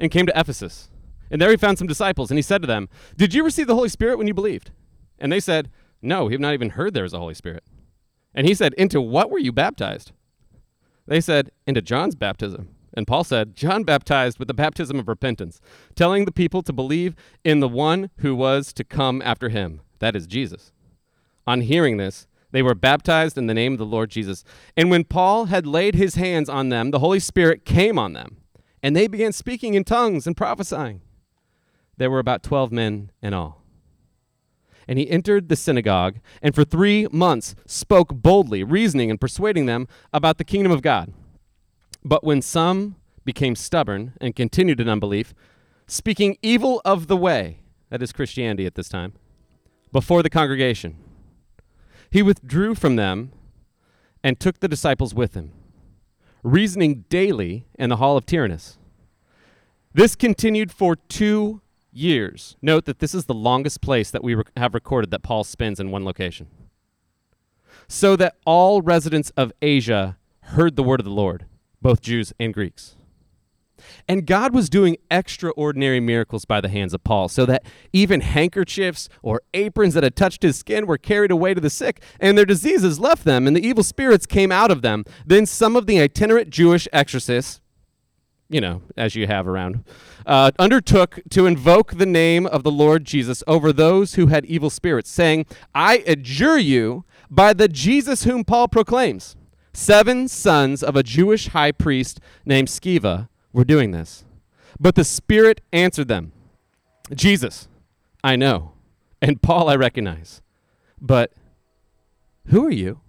and came to Ephesus. And there he found some disciples, and he said to them, Did you receive the Holy Spirit when you believed? And they said, No, we have not even heard there is a Holy Spirit. And he said, Into what were you baptized? They said, Into John's baptism. And Paul said, John baptized with the baptism of repentance, telling the people to believe in the one who was to come after him, that is Jesus. On hearing this, they were baptized in the name of the Lord Jesus. And when Paul had laid his hands on them, the Holy Spirit came on them, and they began speaking in tongues and prophesying. There were about 12 men in all. And he entered the synagogue, and for three months spoke boldly, reasoning and persuading them about the kingdom of God. But when some became stubborn and continued in unbelief, speaking evil of the way, that is Christianity at this time, before the congregation, he withdrew from them and took the disciples with him, reasoning daily in the hall of Tyrannus. This continued for two years. Note that this is the longest place that we rec- have recorded that Paul spends in one location. So that all residents of Asia heard the word of the Lord both Jews and Greeks. And God was doing extraordinary miracles by the hands of Paul, so that even handkerchiefs or aprons that had touched his skin were carried away to the sick, and their diseases left them, and the evil spirits came out of them. Then some of the itinerant Jewish exorcists, you know, as you have around, uh, undertook to invoke the name of the Lord Jesus over those who had evil spirits, saying, I adjure you by the Jesus whom Paul proclaims. Seven sons of a Jewish high priest named Sceva were doing this. But the Spirit answered them Jesus, I know, and Paul I recognize. But who are you?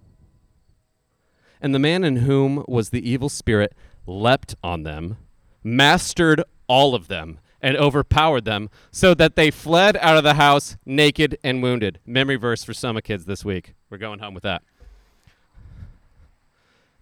And the man in whom was the evil spirit leapt on them, mastered all of them, and overpowered them, so that they fled out of the house naked and wounded. Memory verse for some kids this week. We're going home with that.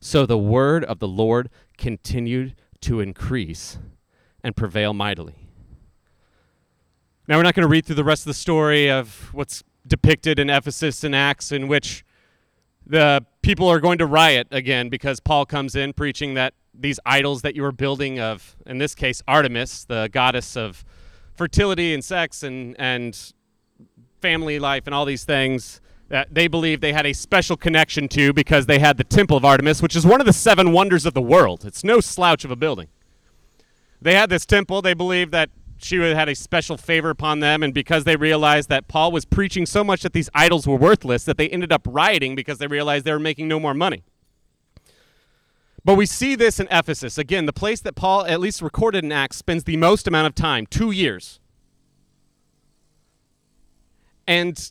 So the word of the Lord continued to increase and prevail mightily. Now, we're not going to read through the rest of the story of what's depicted in Ephesus and Acts, in which the people are going to riot again because Paul comes in preaching that these idols that you were building of, in this case, Artemis, the goddess of fertility and sex and, and family life and all these things, that they believed they had a special connection to because they had the Temple of Artemis, which is one of the seven wonders of the world. It's no slouch of a building. They had this temple. They believed that she had a special favor upon them, and because they realized that Paul was preaching so much that these idols were worthless, that they ended up rioting because they realized they were making no more money. But we see this in Ephesus. Again, the place that Paul, at least recorded in Acts, spends the most amount of time two years. And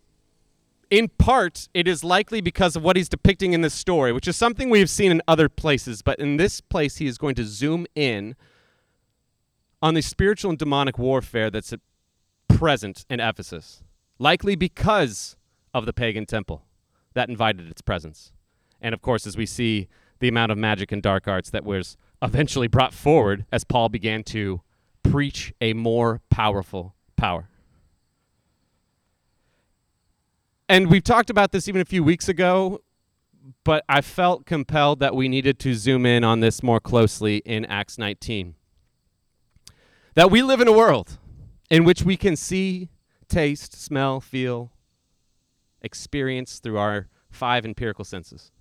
in part, it is likely because of what he's depicting in this story, which is something we have seen in other places, but in this place, he is going to zoom in on the spiritual and demonic warfare that's present in Ephesus, likely because of the pagan temple that invited its presence. And of course, as we see the amount of magic and dark arts that was eventually brought forward as Paul began to preach a more powerful power. And we've talked about this even a few weeks ago, but I felt compelled that we needed to zoom in on this more closely in Acts 19. That we live in a world in which we can see, taste, smell, feel, experience through our five empirical senses.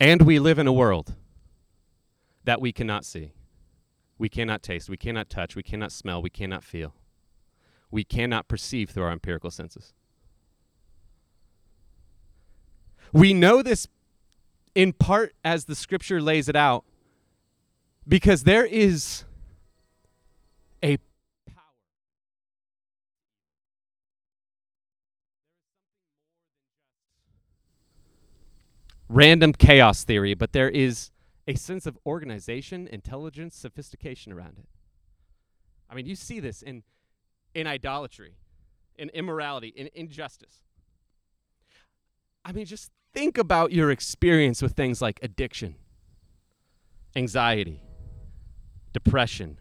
And we live in a world that we cannot see. We cannot taste, we cannot touch, we cannot smell, we cannot feel. We cannot perceive through our empirical senses. We know this in part as the scripture lays it out because there is a power. Random chaos theory, but there is a sense of organization, intelligence, sophistication around it. I mean, you see this in, in idolatry, in immorality, in injustice. I mean, just think about your experience with things like addiction, anxiety, depression,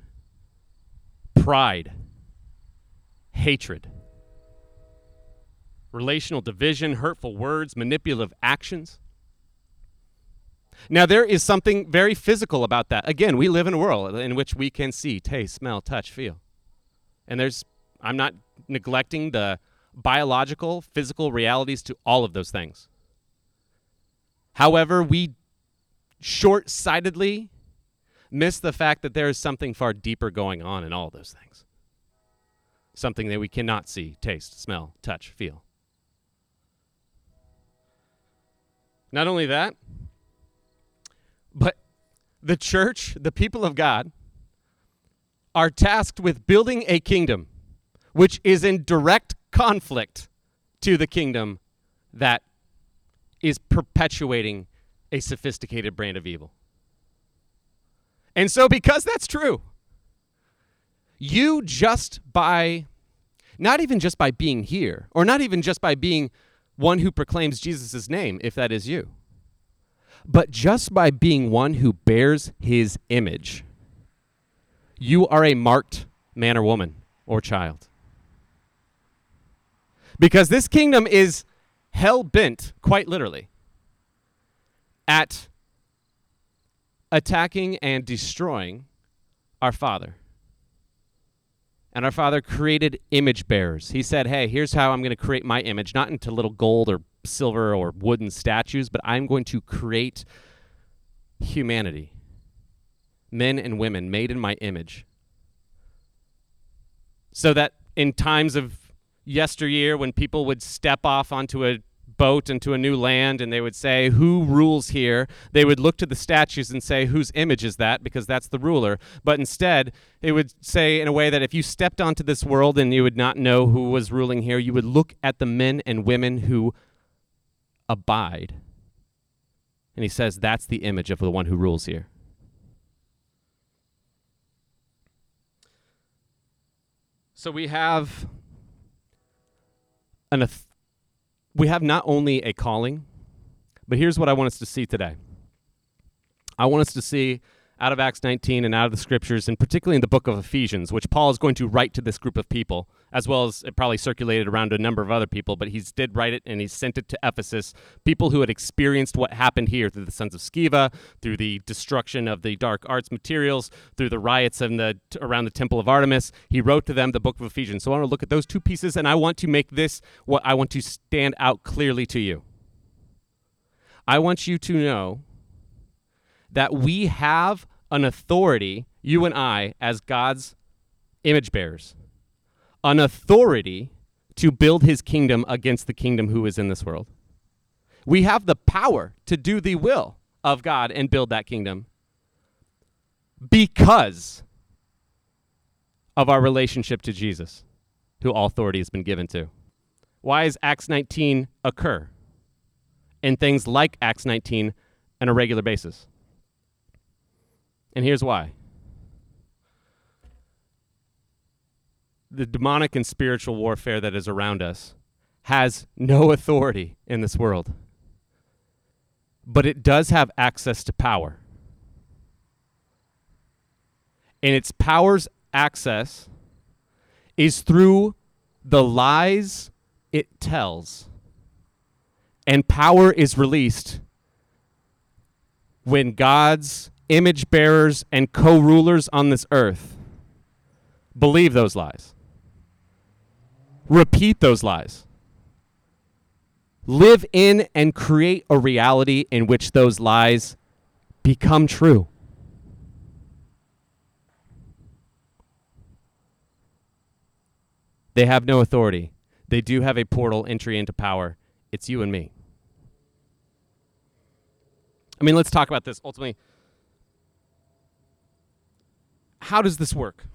pride, hatred, relational division, hurtful words, manipulative actions. Now, there is something very physical about that. Again, we live in a world in which we can see, taste, smell, touch, feel. And there's, I'm not neglecting the biological, physical realities to all of those things. However, we short sightedly miss the fact that there is something far deeper going on in all those things. Something that we cannot see, taste, smell, touch, feel. Not only that, but the church, the people of God, are tasked with building a kingdom which is in direct conflict to the kingdom that is perpetuating a sophisticated brand of evil. And so, because that's true, you just by, not even just by being here, or not even just by being one who proclaims Jesus' name, if that is you, but just by being one who bears his image, you are a marked man or woman or child. Because this kingdom is hell bent, quite literally, at attacking and destroying our Father. And our Father created image bearers. He said, Hey, here's how I'm going to create my image, not into little gold or silver or wooden statues, but I'm going to create humanity. Men and women made in my image. So that in times of yesteryear, when people would step off onto a boat into a new land and they would say, Who rules here? They would look to the statues and say, Whose image is that? Because that's the ruler. But instead, it would say in a way that if you stepped onto this world and you would not know who was ruling here, you would look at the men and women who abide. And he says, That's the image of the one who rules here. So we have an we have not only a calling, but here's what I want us to see today. I want us to see out of Acts 19 and out of the scriptures, and particularly in the book of Ephesians, which Paul is going to write to this group of people, as well as it probably circulated around a number of other people, but he did write it and he sent it to Ephesus, people who had experienced what happened here through the sons of Sceva, through the destruction of the dark arts materials, through the riots in the, around the temple of Artemis. He wrote to them the book of Ephesians. So I want to look at those two pieces, and I want to make this what I want to stand out clearly to you. I want you to know that we have an authority, you and I, as God's image bearers, an authority to build his kingdom against the kingdom who is in this world. We have the power to do the will of God and build that kingdom because of our relationship to Jesus, who all authority has been given to. Why does Acts 19 occur? And things like Acts 19 on a regular basis. And here's why the demonic and spiritual warfare that is around us has no authority in this world, but it does have access to power. And its power's access is through the lies it tells. And power is released when God's image bearers and co rulers on this earth believe those lies, repeat those lies, live in and create a reality in which those lies become true. They have no authority. They do have a portal entry into power. It's you and me. I mean, let's talk about this ultimately how does this work?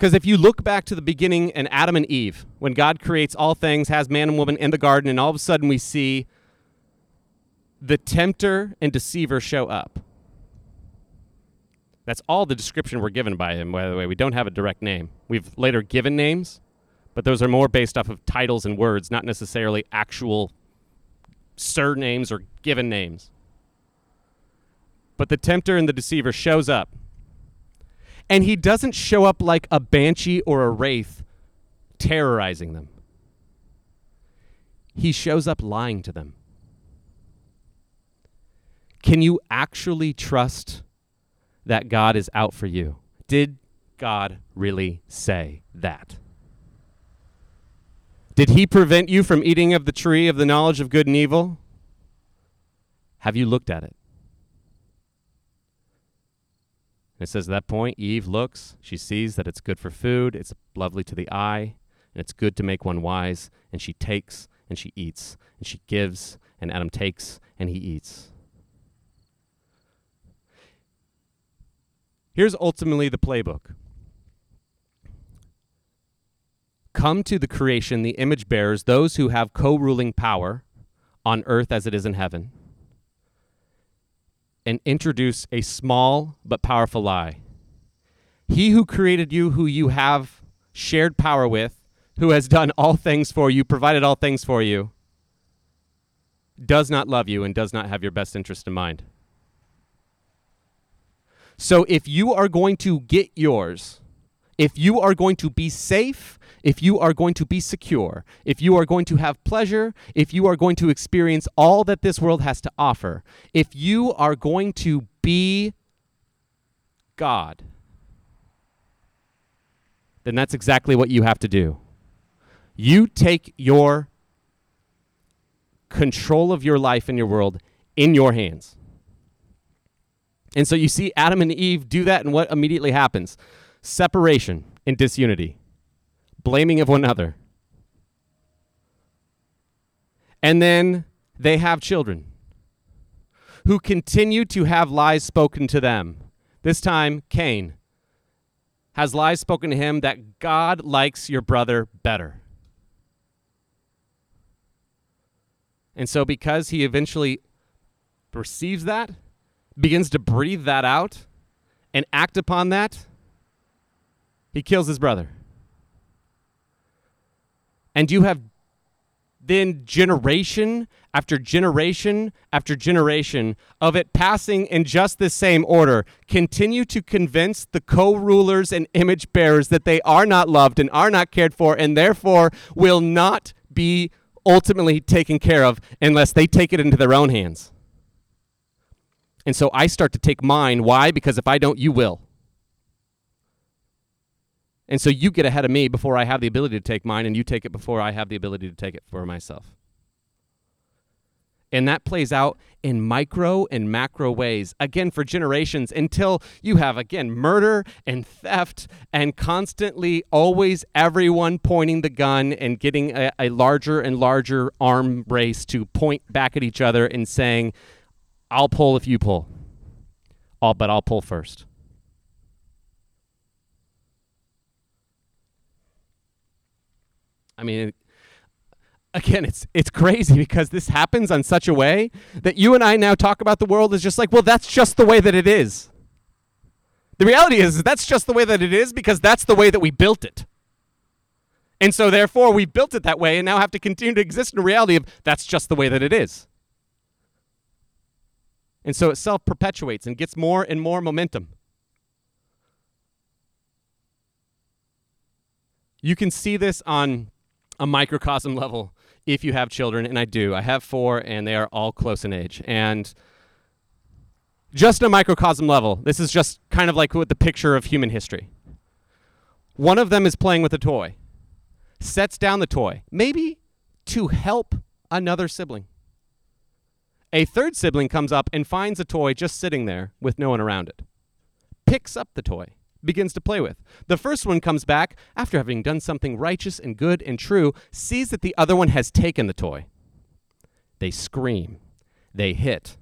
Because if you look back to the beginning and Adam and Eve, when God creates all things, has man and woman in the garden, and all of a sudden we see the tempter and deceiver show up. That's all the description we're given by him, by the way. We don't have a direct name. We've later given names, but those are more based off of titles and words, not necessarily actual surnames or given names. But the tempter and the deceiver shows up. And he doesn't show up like a banshee or a wraith terrorizing them. He shows up lying to them. Can you actually trust that God is out for you? Did God really say that? Did he prevent you from eating of the tree of the knowledge of good and evil? Have you looked at it? It says at that point, Eve looks, she sees that it's good for food, it's lovely to the eye, and it's good to make one wise, and she takes and she eats, and she gives, and Adam takes and he eats. Here's ultimately the playbook. Come to the creation, the image bearers, those who have co ruling power on earth as it is in heaven, and introduce a small but powerful lie. He who created you, who you have shared power with, who has done all things for you, provided all things for you, does not love you and does not have your best interest in mind. So if you are going to get yours, if you are going to be safe, if you are going to be secure, if you are going to have pleasure, if you are going to experience all that this world has to offer, if you are going to be God, then that's exactly what you have to do. You take your control of your life and your world in your hands. And so you see Adam and Eve do that, and what immediately happens? Separation and disunity, blaming of one another. And then they have children who continue to have lies spoken to them. This time, Cain has lies spoken to him that God likes your brother better. And so, because he eventually receives that, begins to breathe that out and act upon that, he kills his brother. And you have then generation after generation after generation of it passing in just the same order continue to convince the co rulers and image bearers that they are not loved and are not cared for and therefore will not be ultimately taken care of unless they take it into their own hands. And so I start to take mine. Why? Because if I don't, you will. And so you get ahead of me before I have the ability to take mine, and you take it before I have the ability to take it for myself. And that plays out in micro and macro ways, again, for generations until you have, again, murder and theft and constantly always everyone pointing the gun and getting a, a larger and larger arm race to point back at each other and saying, I'll pull if you pull. I'll, but I'll pull first. I mean, again, it's it's crazy because this happens on such a way that you and I now talk about the world as just like, well, that's just the way that it is. The reality is that's just the way that it is because that's the way that we built it. And so therefore we built it that way and now have to continue to exist in the reality of that's just the way that it is. And so it self perpetuates and gets more and more momentum. You can see this on a microcosm level if you have children, and I do. I have four, and they are all close in age. And just a microcosm level, this is just kind of like with the picture of human history. One of them is playing with a toy, sets down the toy, maybe to help another sibling. A third sibling comes up and finds a toy just sitting there with no one around it, picks up the toy, begins to play with. The first one comes back after having done something righteous and good and true, sees that the other one has taken the toy. They scream, they hit,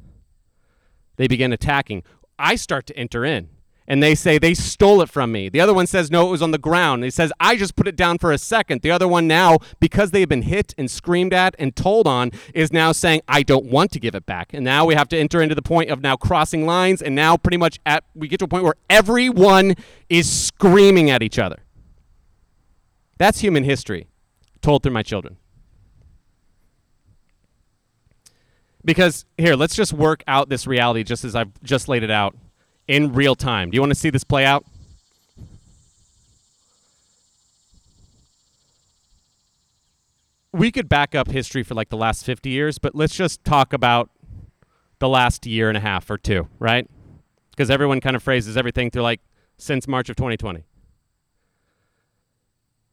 they begin attacking. I start to enter in. And they say they stole it from me. The other one says no, it was on the ground. He says I just put it down for a second. The other one now, because they've been hit and screamed at and told on, is now saying I don't want to give it back. And now we have to enter into the point of now crossing lines, and now pretty much at we get to a point where everyone is screaming at each other. That's human history, told through my children. Because here, let's just work out this reality just as I've just laid it out in real time. Do you want to see this play out? We could back up history for like the last 50 years, but let's just talk about the last year and a half or two, right? Because everyone kind of phrases everything through like since March of 2020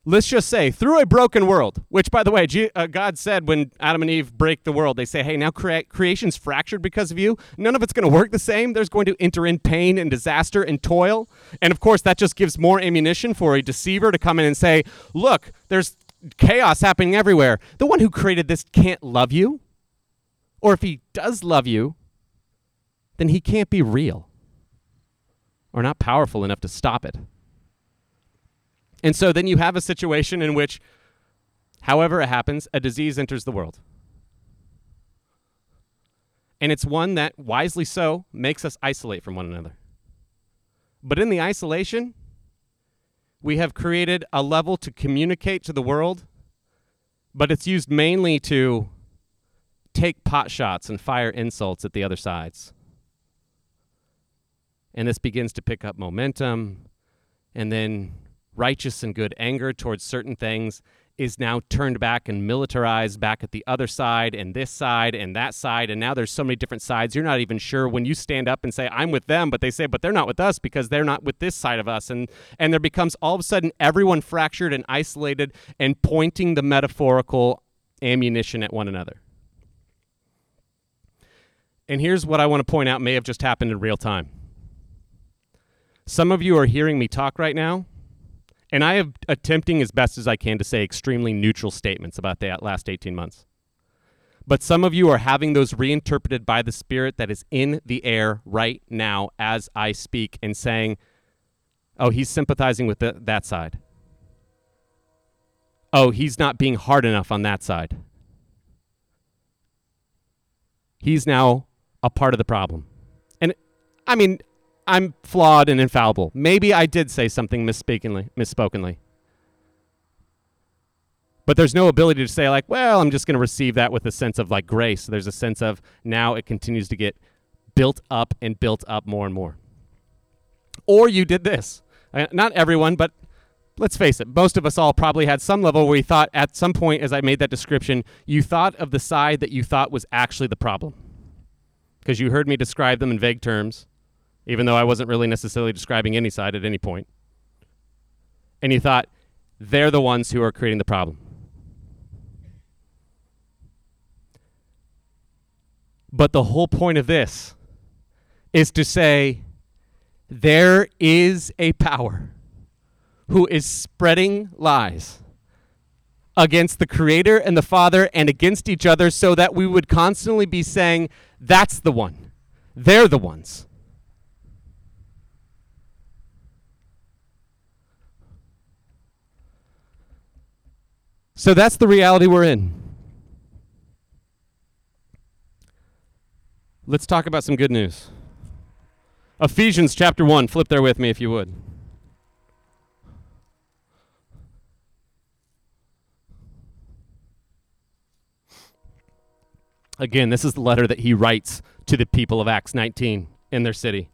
let's just say through a broken world which by the way uh, god said when adam and eve break the world they say hey now crea- creation's fractured because of you. None of it's going to work the same. There's going to enter in pain and disaster and toil. And of course that just gives more ammunition for a deceiver to come in and say look there's chaos happening everywhere. The one who created this can't love you. Or if he does love you then he can't be real or not powerful enough to stop it and so then you have a situation in which, however it happens, a disease enters the world. And it's one that, wisely so, makes us isolate from one another. But in the isolation, we have created a level to communicate to the world, but it's used mainly to take pot shots and fire insults at the other sides. And this begins to pick up momentum, and then righteous and good anger towards certain things is now turned back and militarized back at the other side and this side and that side. And now there's so many different sides. You're not even sure when you stand up and say I'm with them but they say but they're not with us because they're not with this side of us. And and there becomes all of a sudden everyone fractured and isolated and pointing the metaphorical ammunition at one another. And here's what I want to point out may have just happened in real time. Some of you are hearing me talk right now and I am attempting as best as I can to say extremely neutral statements about that last 18 months. But some of you are having those reinterpreted by the Spirit that is in the air right now as I speak and saying, oh, he's sympathizing with the, that side. Oh, he's not being hard enough on that side. He's now a part of the problem. And I mean, I'm flawed and infallible. Maybe I did say something misspokenly, misspokenly. But there's no ability to say like, well, I'm just going to receive that with a sense of like grace. There's a sense of now it continues to get built up and built up more and more. Or you did this. Uh, not everyone, but let's face it, most of us all probably had some level where we thought at some point as I made that description, you thought of the side that you thought was actually the problem. Because you heard me describe them in vague terms even though I wasn't really necessarily describing any side at any point. And you thought, they're the ones who are creating the problem. But the whole point of this is to say there is a power who is spreading lies against the Creator and the Father and against each other so that we would constantly be saying, that's the one. They're the ones. So that's the reality we're in. Let's talk about some good news. Ephesians chapter 1. Flip there with me if you would. Again, this is the letter that he writes to the people of Acts 19 in their city.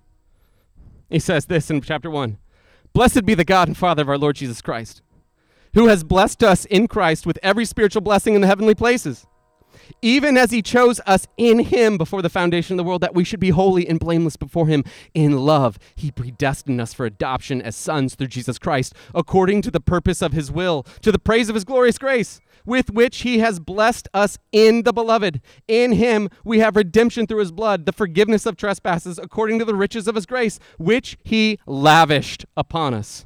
He says this in chapter 1 Blessed be the God and Father of our Lord Jesus Christ who has blessed us in Christ with every spiritual blessing in the heavenly places, even as he chose us in him before the foundation of the world, that we should be holy and blameless before him in love. He predestined us for adoption as sons through Jesus Christ, according to the purpose of his will, to the praise of his glorious grace, with which he has blessed us in the beloved. In him we have redemption through his blood, the forgiveness of trespasses, according to the riches of his grace, which he lavished upon us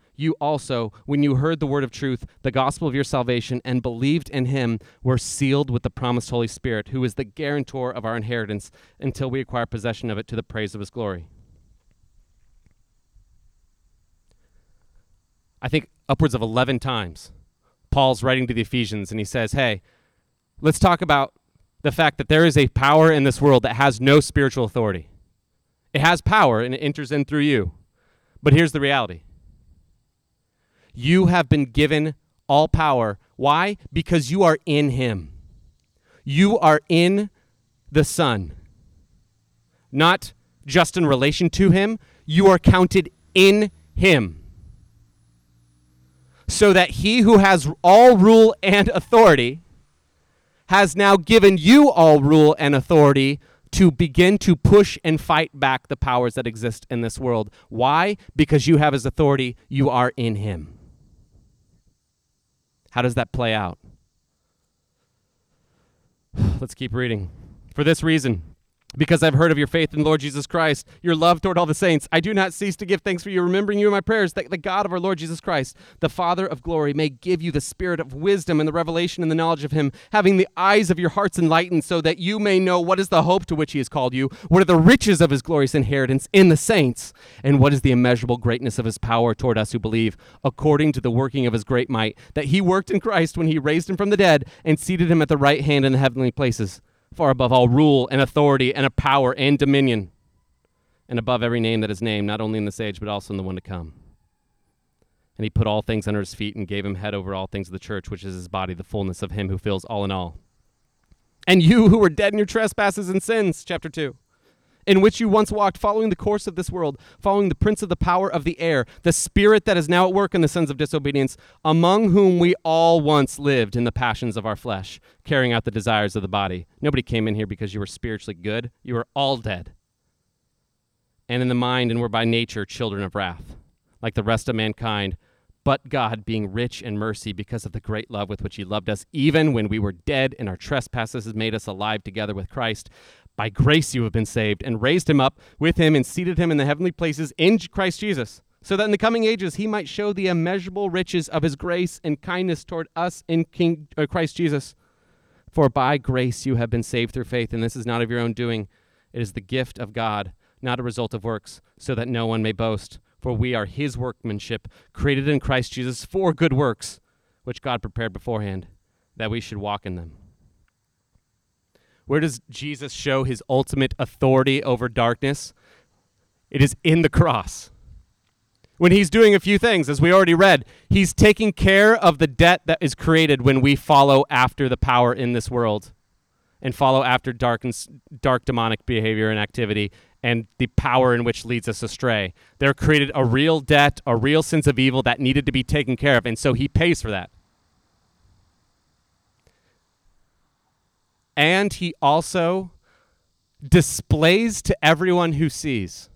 you also, when you heard the word of truth, the gospel of your salvation, and believed in him, were sealed with the promised Holy Spirit, who is the guarantor of our inheritance until we acquire possession of it to the praise of his glory. I think upwards of 11 times, Paul's writing to the Ephesians and he says, Hey, let's talk about the fact that there is a power in this world that has no spiritual authority. It has power and it enters in through you. But here's the reality you have been given all power. Why? Because you are in Him. You are in the Son. Not just in relation to Him, you are counted in Him so that he who has all rule and authority has now given you all rule and authority to begin to push and fight back the powers that exist in this world. Why? Because you have his authority, you are in him. How does that play out? Let's keep reading. For this reason, because I've heard of your faith in Lord Jesus Christ, your love toward all the saints. I do not cease to give thanks for you, remembering you in my prayers, that the God of our Lord Jesus Christ, the Father of glory, may give you the spirit of wisdom and the revelation and the knowledge of him, having the eyes of your hearts enlightened, so that you may know what is the hope to which he has called you, what are the riches of his glorious inheritance in the saints, and what is the immeasurable greatness of his power toward us who believe, according to the working of his great might, that he worked in Christ when he raised him from the dead and seated him at the right hand in the heavenly places far above all rule and authority and a power and dominion, and above every name that is named, not only in this age, but also in the one to come. And he put all things under his feet and gave him head over all things of the church, which is his body, the fullness of him who fills all in all. And you who were dead in your trespasses and sins, chapter 2 in which you once walked, following the course of this world, following the prince of the power of the air, the spirit that is now at work in the sons of disobedience, among whom we all once lived in the passions of our flesh, carrying out the desires of the body. Nobody came in here because you were spiritually good. You were all dead. And in the mind, and were by nature children of wrath, like the rest of mankind. But God, being rich in mercy because of the great love with which He loved us, even when we were dead in our trespasses, has made us alive together with Christ. By grace you have been saved, and raised him up with him and seated him in the heavenly places in Christ Jesus, so that in the coming ages he might show the immeasurable riches of his grace and kindness toward us in King uh, Christ Jesus. For by grace you have been saved through faith, and this is not of your own doing. It is the gift of God, not a result of works, so that no one may boast. For we are his workmanship, created in Christ Jesus for good works, which God prepared beforehand, that we should walk in them. Where does Jesus show his ultimate authority over darkness? It is in the cross. When he's doing a few things, as we already read, he's taking care of the debt that is created when we follow after the power in this world and follow after dark, and, dark demonic behavior and activity and the power in which leads us astray. There created a real debt, a real sense of evil that needed to be taken care of, and so he pays for that. And he also displays to everyone who sees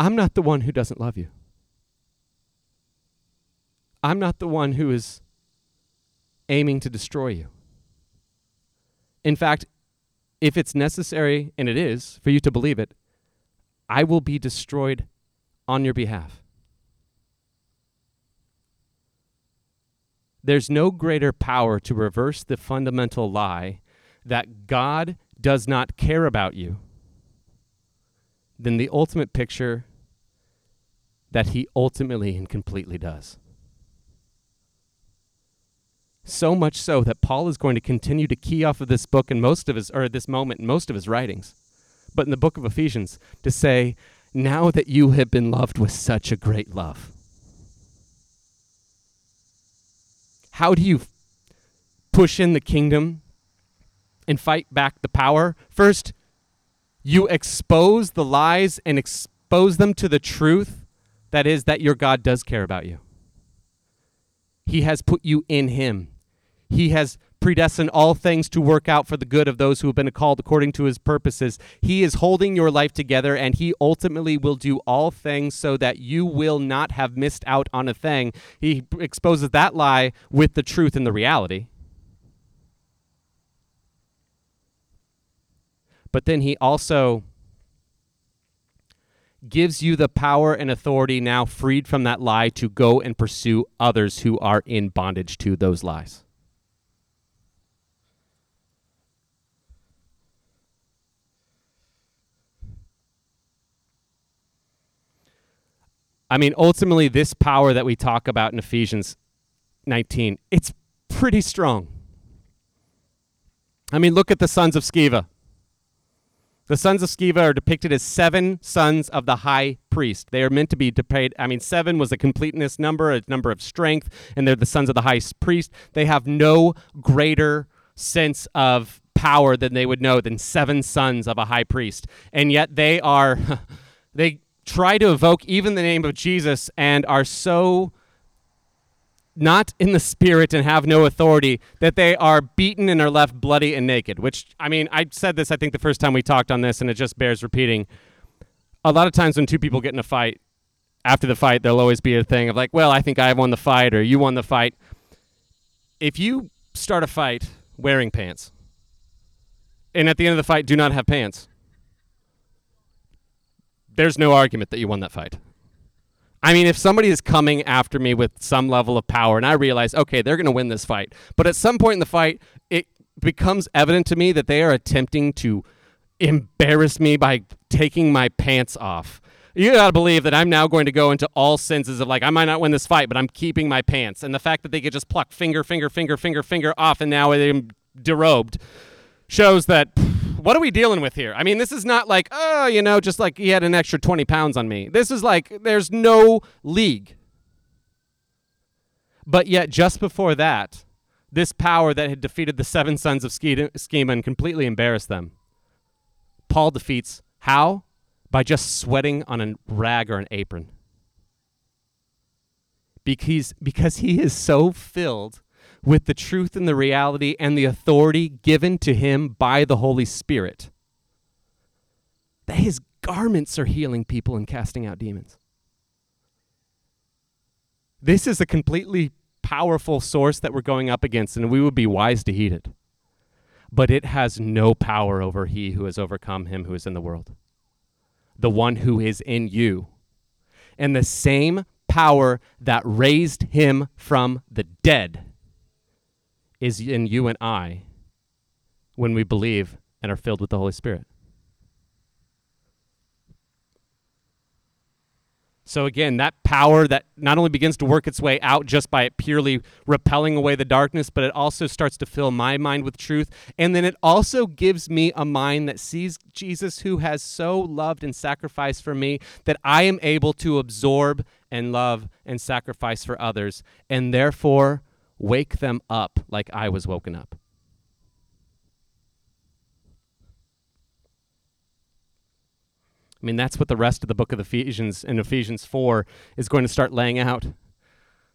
I'm not the one who doesn't love you. I'm not the one who is aiming to destroy you. In fact, if it's necessary, and it is, for you to believe it, I will be destroyed on your behalf. There's no greater power to reverse the fundamental lie that God does not care about you than the ultimate picture that he ultimately and completely does. So much so that Paul is going to continue to key off of this book and most of his or this moment in most of his writings. But in the book of Ephesians to say, now that you have been loved with such a great love How do you push in the kingdom and fight back the power? First, you expose the lies and expose them to the truth that is, that your God does care about you. He has put you in Him, He has predestined all things to work out for the good of those who have been called according to his purposes. He is holding your life together, and he ultimately will do all things so that you will not have missed out on a thing. He exposes that lie with the truth and the reality. But then he also gives you the power and authority now freed from that lie to go and pursue others who are in bondage to those lies. I mean, ultimately, this power that we talk about in Ephesians 19, it's pretty strong. I mean, look at the sons of Sceva. The sons of Sceva are depicted as seven sons of the high priest. They are meant to be depicted. I mean, seven was a completeness number, a number of strength, and they're the sons of the high priest. They have no greater sense of power than they would know than seven sons of a high priest. And yet they are, they try to evoke even the name of Jesus and are so not in the spirit and have no authority that they are beaten and are left bloody and naked which i mean i said this i think the first time we talked on this and it just bears repeating. A lot of times when two people get in a fight after the fight there'll always be a thing of like well i think i won the fight or you won the fight. If you start a fight wearing pants and at the end of the fight do not have pants there's no argument that you won that fight. I mean, if somebody is coming after me with some level of power and I realize, okay, they're going to win this fight, but at some point in the fight, it becomes evident to me that they are attempting to embarrass me by taking my pants off. You got to believe that I'm now going to go into all senses of like, I might not win this fight, but I'm keeping my pants. And the fact that they could just pluck finger, finger, finger, finger, finger off and now I'm derobed shows that what are we dealing with here? I mean, this is not like, oh, you know, just like he had an extra 20 pounds on me. This is like, there's no league. But yet, just before that, this power that had defeated the seven sons of Sceva and completely embarrassed them, Paul defeats how? By just sweating on a rag or an apron. Because, because he is so filled with the truth and the reality and the authority given to him by the Holy Spirit. That his garments are healing people and casting out demons. This is a completely powerful source that we're going up against, and we would be wise to heed it. But it has no power over he who has overcome him who is in the world, the one who is in you. And the same power that raised him from the dead is in you and I when we believe and are filled with the Holy Spirit. So again, that power that not only begins to work its way out just by it purely repelling away the darkness, but it also starts to fill my mind with truth. And then it also gives me a mind that sees Jesus who has so loved and sacrificed for me that I am able to absorb and love and sacrifice for others. And therefore, wake them up like I was woken up. I mean, that's what the rest of the book of Ephesians in Ephesians 4 is going to start laying out.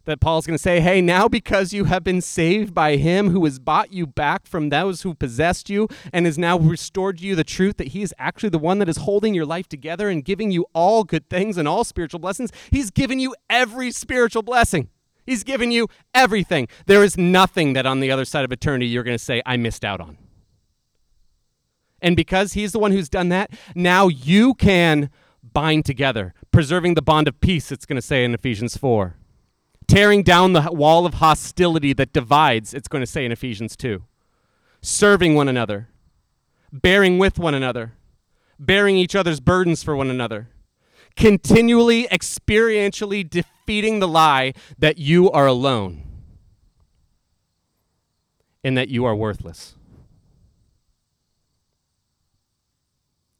That Paul's going to say, hey, now because you have been saved by him who has bought you back from those who possessed you and has now restored you the truth that he is actually the one that is holding your life together and giving you all good things and all spiritual blessings, he's given you every spiritual blessing. He's given you everything. There is nothing that on the other side of eternity you're going to say, I missed out on. And because He's the one who's done that, now you can bind together, preserving the bond of peace, it's going to say in Ephesians 4. Tearing down the wall of hostility that divides, it's going to say in Ephesians 2. Serving one another, bearing with one another, bearing each other's burdens for one another continually experientially defeating the lie that you are alone and that you are worthless.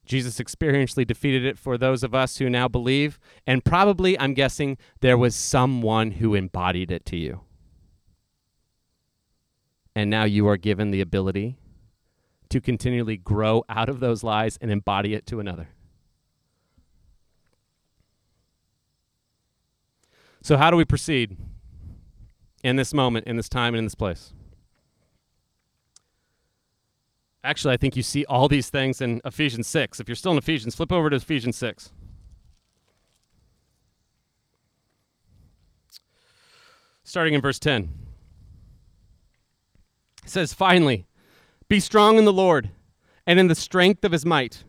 Jesus experientially defeated it for those of us who now believe, and probably, I'm guessing, there was someone who embodied it to you. And now you are given the ability to continually grow out of those lies and embody it to another. So, how do we proceed in this moment, in this time, and in this place? Actually, I think you see all these things in Ephesians 6. If you're still in Ephesians, flip over to Ephesians 6. Starting in verse 10. It says, Finally, be strong in the Lord and in the strength of his might.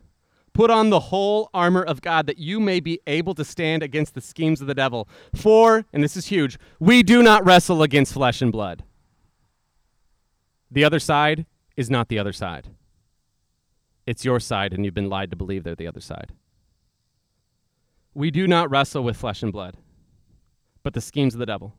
Put on the whole armor of God that you may be able to stand against the schemes of the devil. For, and this is huge, we do not wrestle against flesh and blood. The other side is not the other side. It's your side, and you've been lied to believe they're the other side. We do not wrestle with flesh and blood, but the schemes of the devil.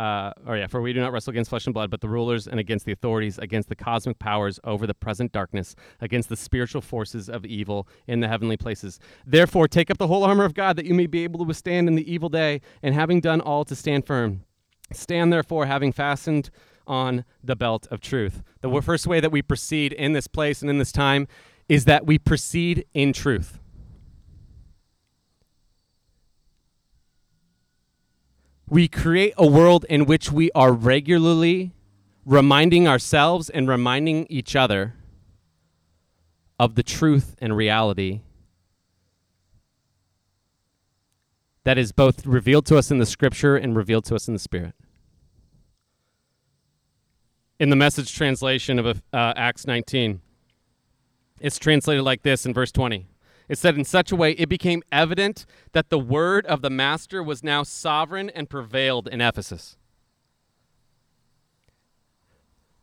Uh, or yeah, for we do not wrestle against flesh and blood, but the rulers and against the authorities, against the cosmic powers over the present darkness, against the spiritual forces of evil in the heavenly places. Therefore, take up the whole armor of God that you may be able to withstand in the evil day, and having done all to stand firm. Stand therefore, having fastened on the belt of truth. The first way that we proceed in this place and in this time is that we proceed in truth. We create a world in which we are regularly reminding ourselves and reminding each other of the truth and reality that is both revealed to us in the scripture and revealed to us in the spirit. In the message translation of uh, Acts 19, it's translated like this in verse 20. It said, in such a way, it became evident that the word of the master was now sovereign and prevailed in Ephesus.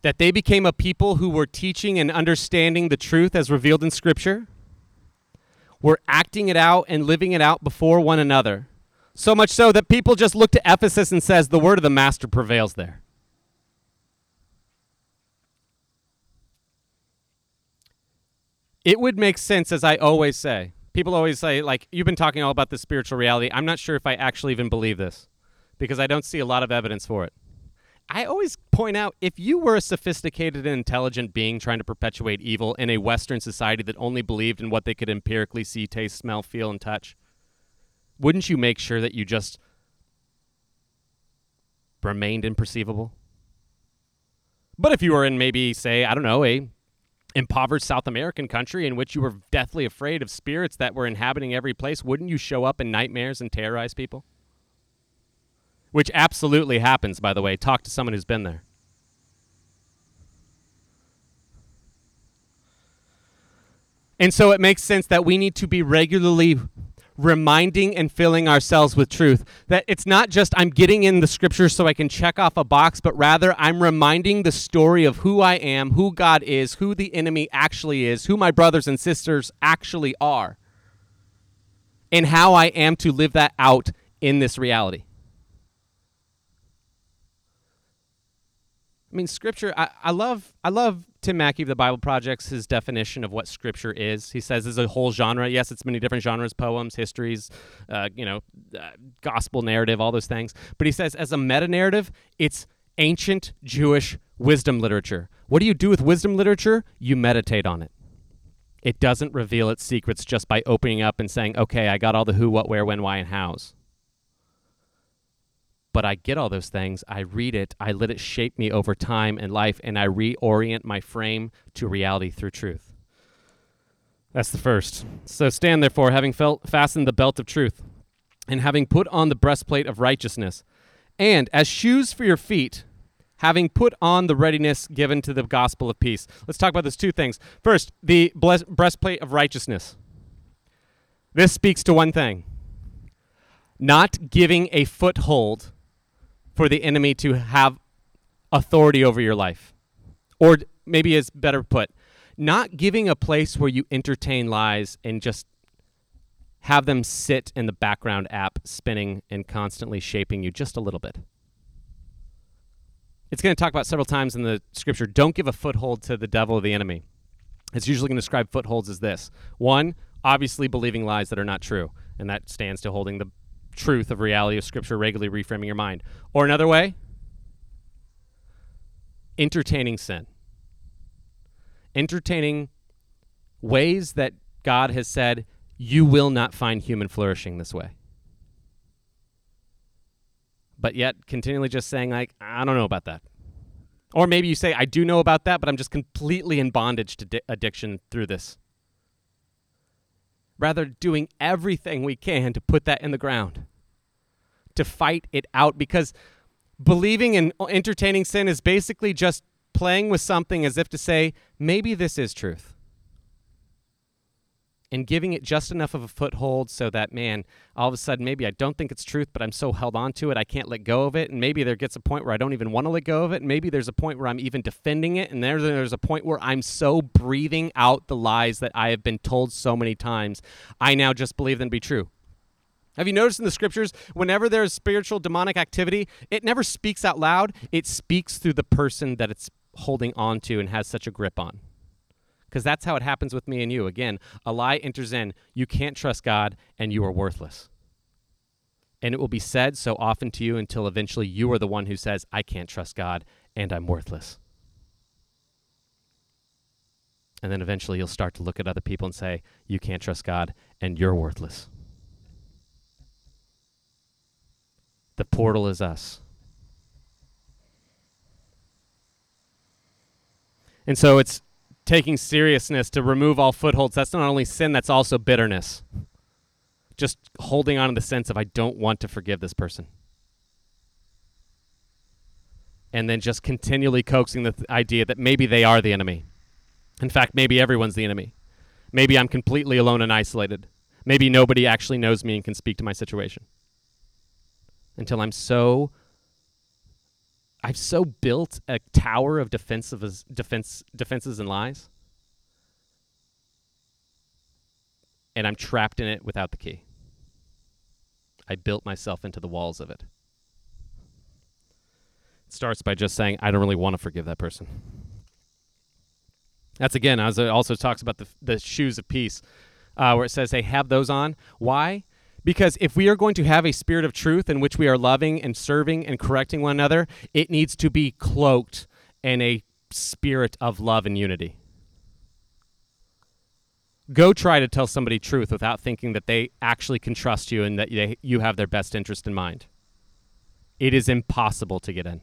That they became a people who were teaching and understanding the truth as revealed in Scripture, were acting it out and living it out before one another. So much so that people just look to Ephesus and says the word of the master prevails there. It would make sense, as I always say. People always say, like, you've been talking all about the spiritual reality. I'm not sure if I actually even believe this because I don't see a lot of evidence for it. I always point out if you were a sophisticated and intelligent being trying to perpetuate evil in a Western society that only believed in what they could empirically see, taste, smell, feel, and touch, wouldn't you make sure that you just remained imperceivable? But if you were in maybe, say, I don't know, a impoverished South American country in which you were deathly afraid of spirits that were inhabiting every place, wouldn't you show up in nightmares and terrorize people? Which absolutely happens, by the way. Talk to someone who's been there. And so it makes sense that we need to be regularly reminding and filling ourselves with truth. That it's not just I'm getting in the scriptures so I can check off a box, but rather I'm reminding the story of who I am, who God is, who the enemy actually is, who my brothers and sisters actually are, and how I am to live that out in this reality. I mean, scripture. I, I love. I love Tim Mackie of the Bible Project's his definition of what scripture is. He says it's a whole genre. Yes, it's many different genres: poems, histories, uh, you know, uh, gospel narrative, all those things. But he says, as a meta narrative, it's ancient Jewish wisdom literature. What do you do with wisdom literature? You meditate on it. It doesn't reveal its secrets just by opening up and saying, "Okay, I got all the who, what, where, when, why, and hows." But I get all those things. I read it, I let it shape me over time and life, and I reorient my frame to reality through truth. That's the first. So stand therefore, having felt, fastened the belt of truth, and having put on the breastplate of righteousness, and as shoes for your feet, having put on the readiness given to the gospel of peace. Let's talk about those two things. First, the breastplate of righteousness. This speaks to one thing not giving a foothold for the enemy to have authority over your life. Or maybe it's better put, not giving a place where you entertain lies and just have them sit in the background app spinning and constantly shaping you just a little bit. It's going to talk about several times in the scripture don't give a foothold to the devil or the enemy. It's usually going to describe footholds as this one, obviously believing lies that are not true, and that stands to holding the truth of reality of Scripture, regularly reframing your mind. Or another way, entertaining sin. Entertaining ways that God has said, you will not find human flourishing this way. But yet, continually just saying, like, I don't know about that. Or maybe you say, I do know about that, but I'm just completely in bondage to di- addiction through this. Rather, doing everything we can to put that in the ground, to fight it out, because believing and entertaining sin is basically just playing with something as if to say, maybe this is truth and giving it just enough of a foothold so that man all of a sudden maybe i don't think it's truth but i'm so held on to it i can't let go of it. And maybe there gets a point where i don't even want to let go of it. And maybe there's a point where i'm even defending it. And there, there's a point where i'm so breathing out the lies that i have been told so many times i now just believe them to be true. Have you noticed in the scriptures, whenever there's spiritual demonic activity, it never speaks out loud. It speaks through the person that it's holding on to and has such a grip on because that's how it happens with me and you. Again, a lie enters in. You can't trust God and you are worthless. And it will be said so often to you until eventually you are the one who says, I can't trust God and I'm worthless. And then eventually you'll start to look at other people and say, You can't trust God and you're worthless. The portal is us. And so it's taking seriousness to remove all footholds, that's not only sin, that's also bitterness. Just holding on to the sense of, I don't want to forgive this person. And then just continually coaxing the th- idea that maybe they are the enemy. In fact, maybe everyone's the enemy. Maybe I'm completely alone and isolated. Maybe nobody actually knows me and can speak to my situation. Until I'm so I've so built a tower of defensive defense defenses and lies. And I'm trapped in it without the key. I built myself into the walls of it. It starts by just saying, I don't really want to forgive that person. That's again, as it also talks about the, the shoes of peace, uh, where it says, hey, have those on. Why? Because if we are going to have a spirit of truth in which we are loving and serving and correcting one another, it needs to be cloaked in a spirit of love and unity. Go try to tell somebody truth without thinking that they actually can trust you and that they, you have their best interest in mind. It is impossible to get in.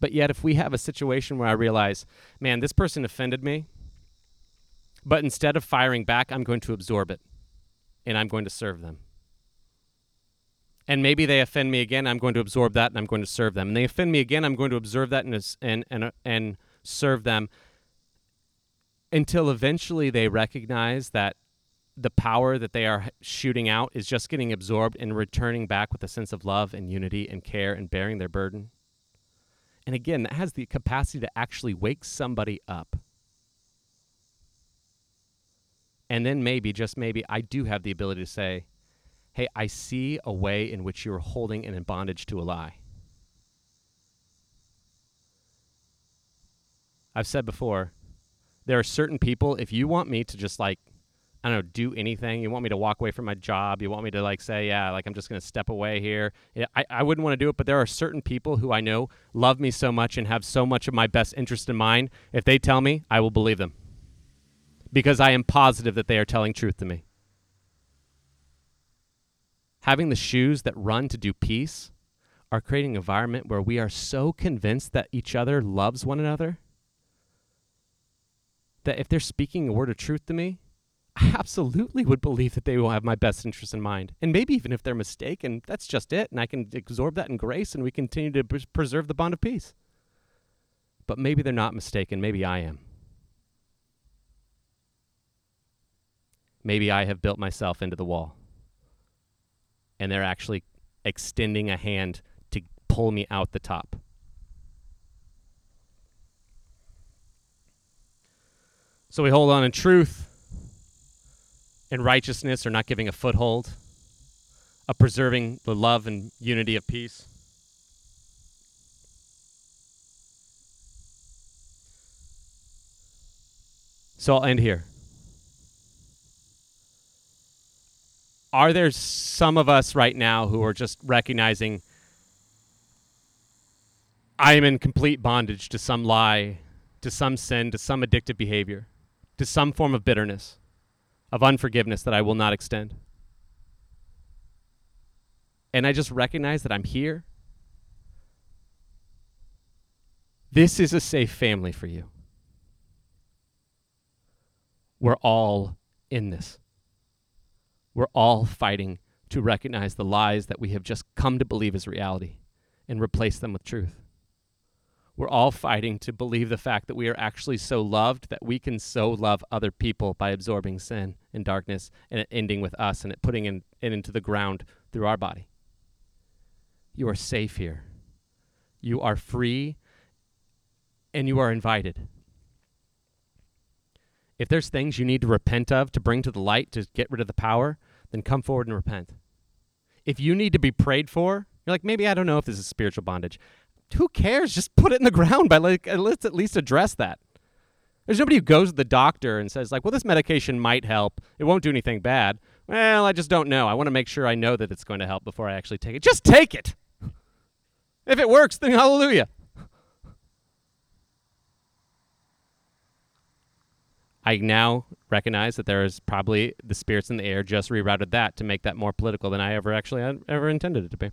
But yet, if we have a situation where I realize, man, this person offended me, but instead of firing back, I'm going to absorb it and I'm going to serve them. And maybe they offend me again, I'm going to absorb that and I'm going to serve them. And they offend me again, I'm going to observe that and, and, and, uh, and serve them until eventually they recognize that the power that they are shooting out is just getting absorbed and returning back with a sense of love and unity and care and bearing their burden. And again, that has the capacity to actually wake somebody up and then maybe, just maybe, I do have the ability to say, hey, I see a way in which you're holding and in bondage to a lie. I've said before, there are certain people, if you want me to just like, I don't know, do anything, you want me to walk away from my job, you want me to like say, yeah, like I'm just going to step away here. I, I wouldn't want to do it, but there are certain people who I know love me so much and have so much of my best interest in mind. If they tell me, I will believe them because I am positive that they are telling truth to me. Having the shoes that run to do peace are creating an environment where we are so convinced that each other loves one another that if they're speaking a word of truth to me, I absolutely would believe that they will have my best interest in mind. And maybe even if they're mistaken, that's just it. And I can absorb that in grace and we continue to preserve the bond of peace. But maybe they're not mistaken. Maybe I am. Maybe I have built myself into the wall. And they're actually extending a hand to pull me out the top. So we hold on in truth and righteousness are not giving a foothold, of preserving the love and unity of peace. So I'll end here. Are there some of us right now who are just recognizing I am in complete bondage to some lie, to some sin, to some addictive behavior, to some form of bitterness, of unforgiveness that I will not extend? And I just recognize that I'm here This is a safe family for you. We're all in this. We're all fighting to recognize the lies that we have just come to believe as reality and replace them with truth. We're all fighting to believe the fact that we are actually so loved that we can so love other people by absorbing sin and darkness and it ending with us and it putting in, it into the ground through our body. You are safe here. You are free and you are invited. If there's things you need to repent of to bring to the light to get rid of the power, then come forward and repent. If you need to be prayed for, you're like, maybe I don't know if this is spiritual bondage. Who cares? Just put it in the ground by like let's at least address that. There's nobody who goes to the doctor and says like, well, this medication might help. It won't do anything bad. Well, I just don't know. I want to make sure I know that it's going to help before I actually take it. Just take it. If it works, then hallelujah. I now recognize that there is probably the spirits in the air just rerouted that to make that more political than I ever actually had, ever intended it to be.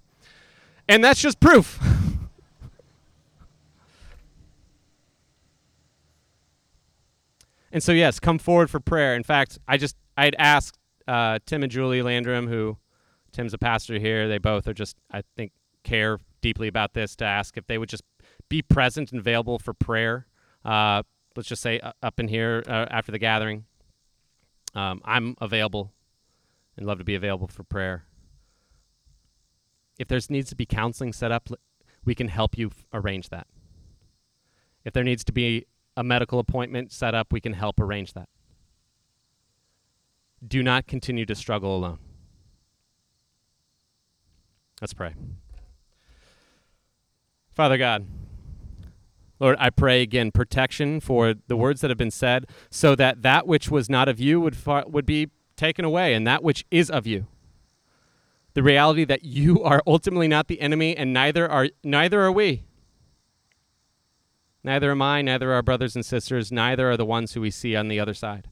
And that's just proof. and so yes, come forward for prayer. In fact, I just I'd asked uh, Tim and Julie Landrum, who Tim's a pastor here. They both are just I think care deeply about this to ask if they would just be present and available for prayer. Uh, let's just say uh, up in here uh, after the gathering. Um, I'm available and love to be available for prayer. If there needs to be counseling set up, we can help you f- arrange that. If there needs to be a medical appointment set up, we can help arrange that. Do not continue to struggle alone. Let's pray. Father God, Lord, I pray again protection for the words that have been said, so that that which was not of you would far, would be taken away, and that which is of you. The reality that you are ultimately not the enemy, and neither are neither are we. Neither am I, neither are our brothers and sisters, neither are the ones who we see on the other side.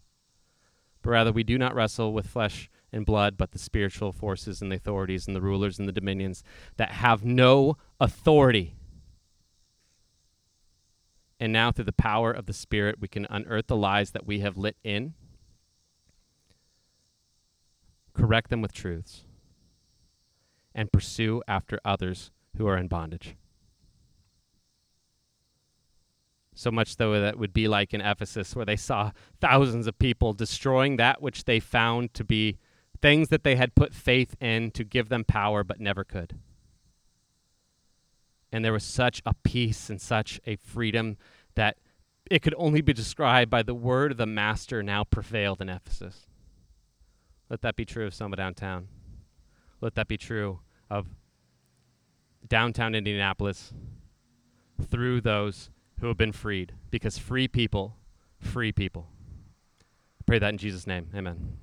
But rather, we do not wrestle with flesh and blood, but the spiritual forces and the authorities and the rulers and the dominions that have no authority and now, through the power of the Spirit, we can unearth the lies that we have lit in, correct them with truths, and pursue after others who are in bondage. So much, though, that would be like in Ephesus, where they saw thousands of people destroying that which they found to be things that they had put faith in to give them power but never could and there was such a peace and such a freedom that it could only be described by the word of the master now prevailed in Ephesus. Let that be true of Soma downtown. Let that be true of downtown Indianapolis through those who have been freed, because free people, free people. I pray that in Jesus' name. Amen.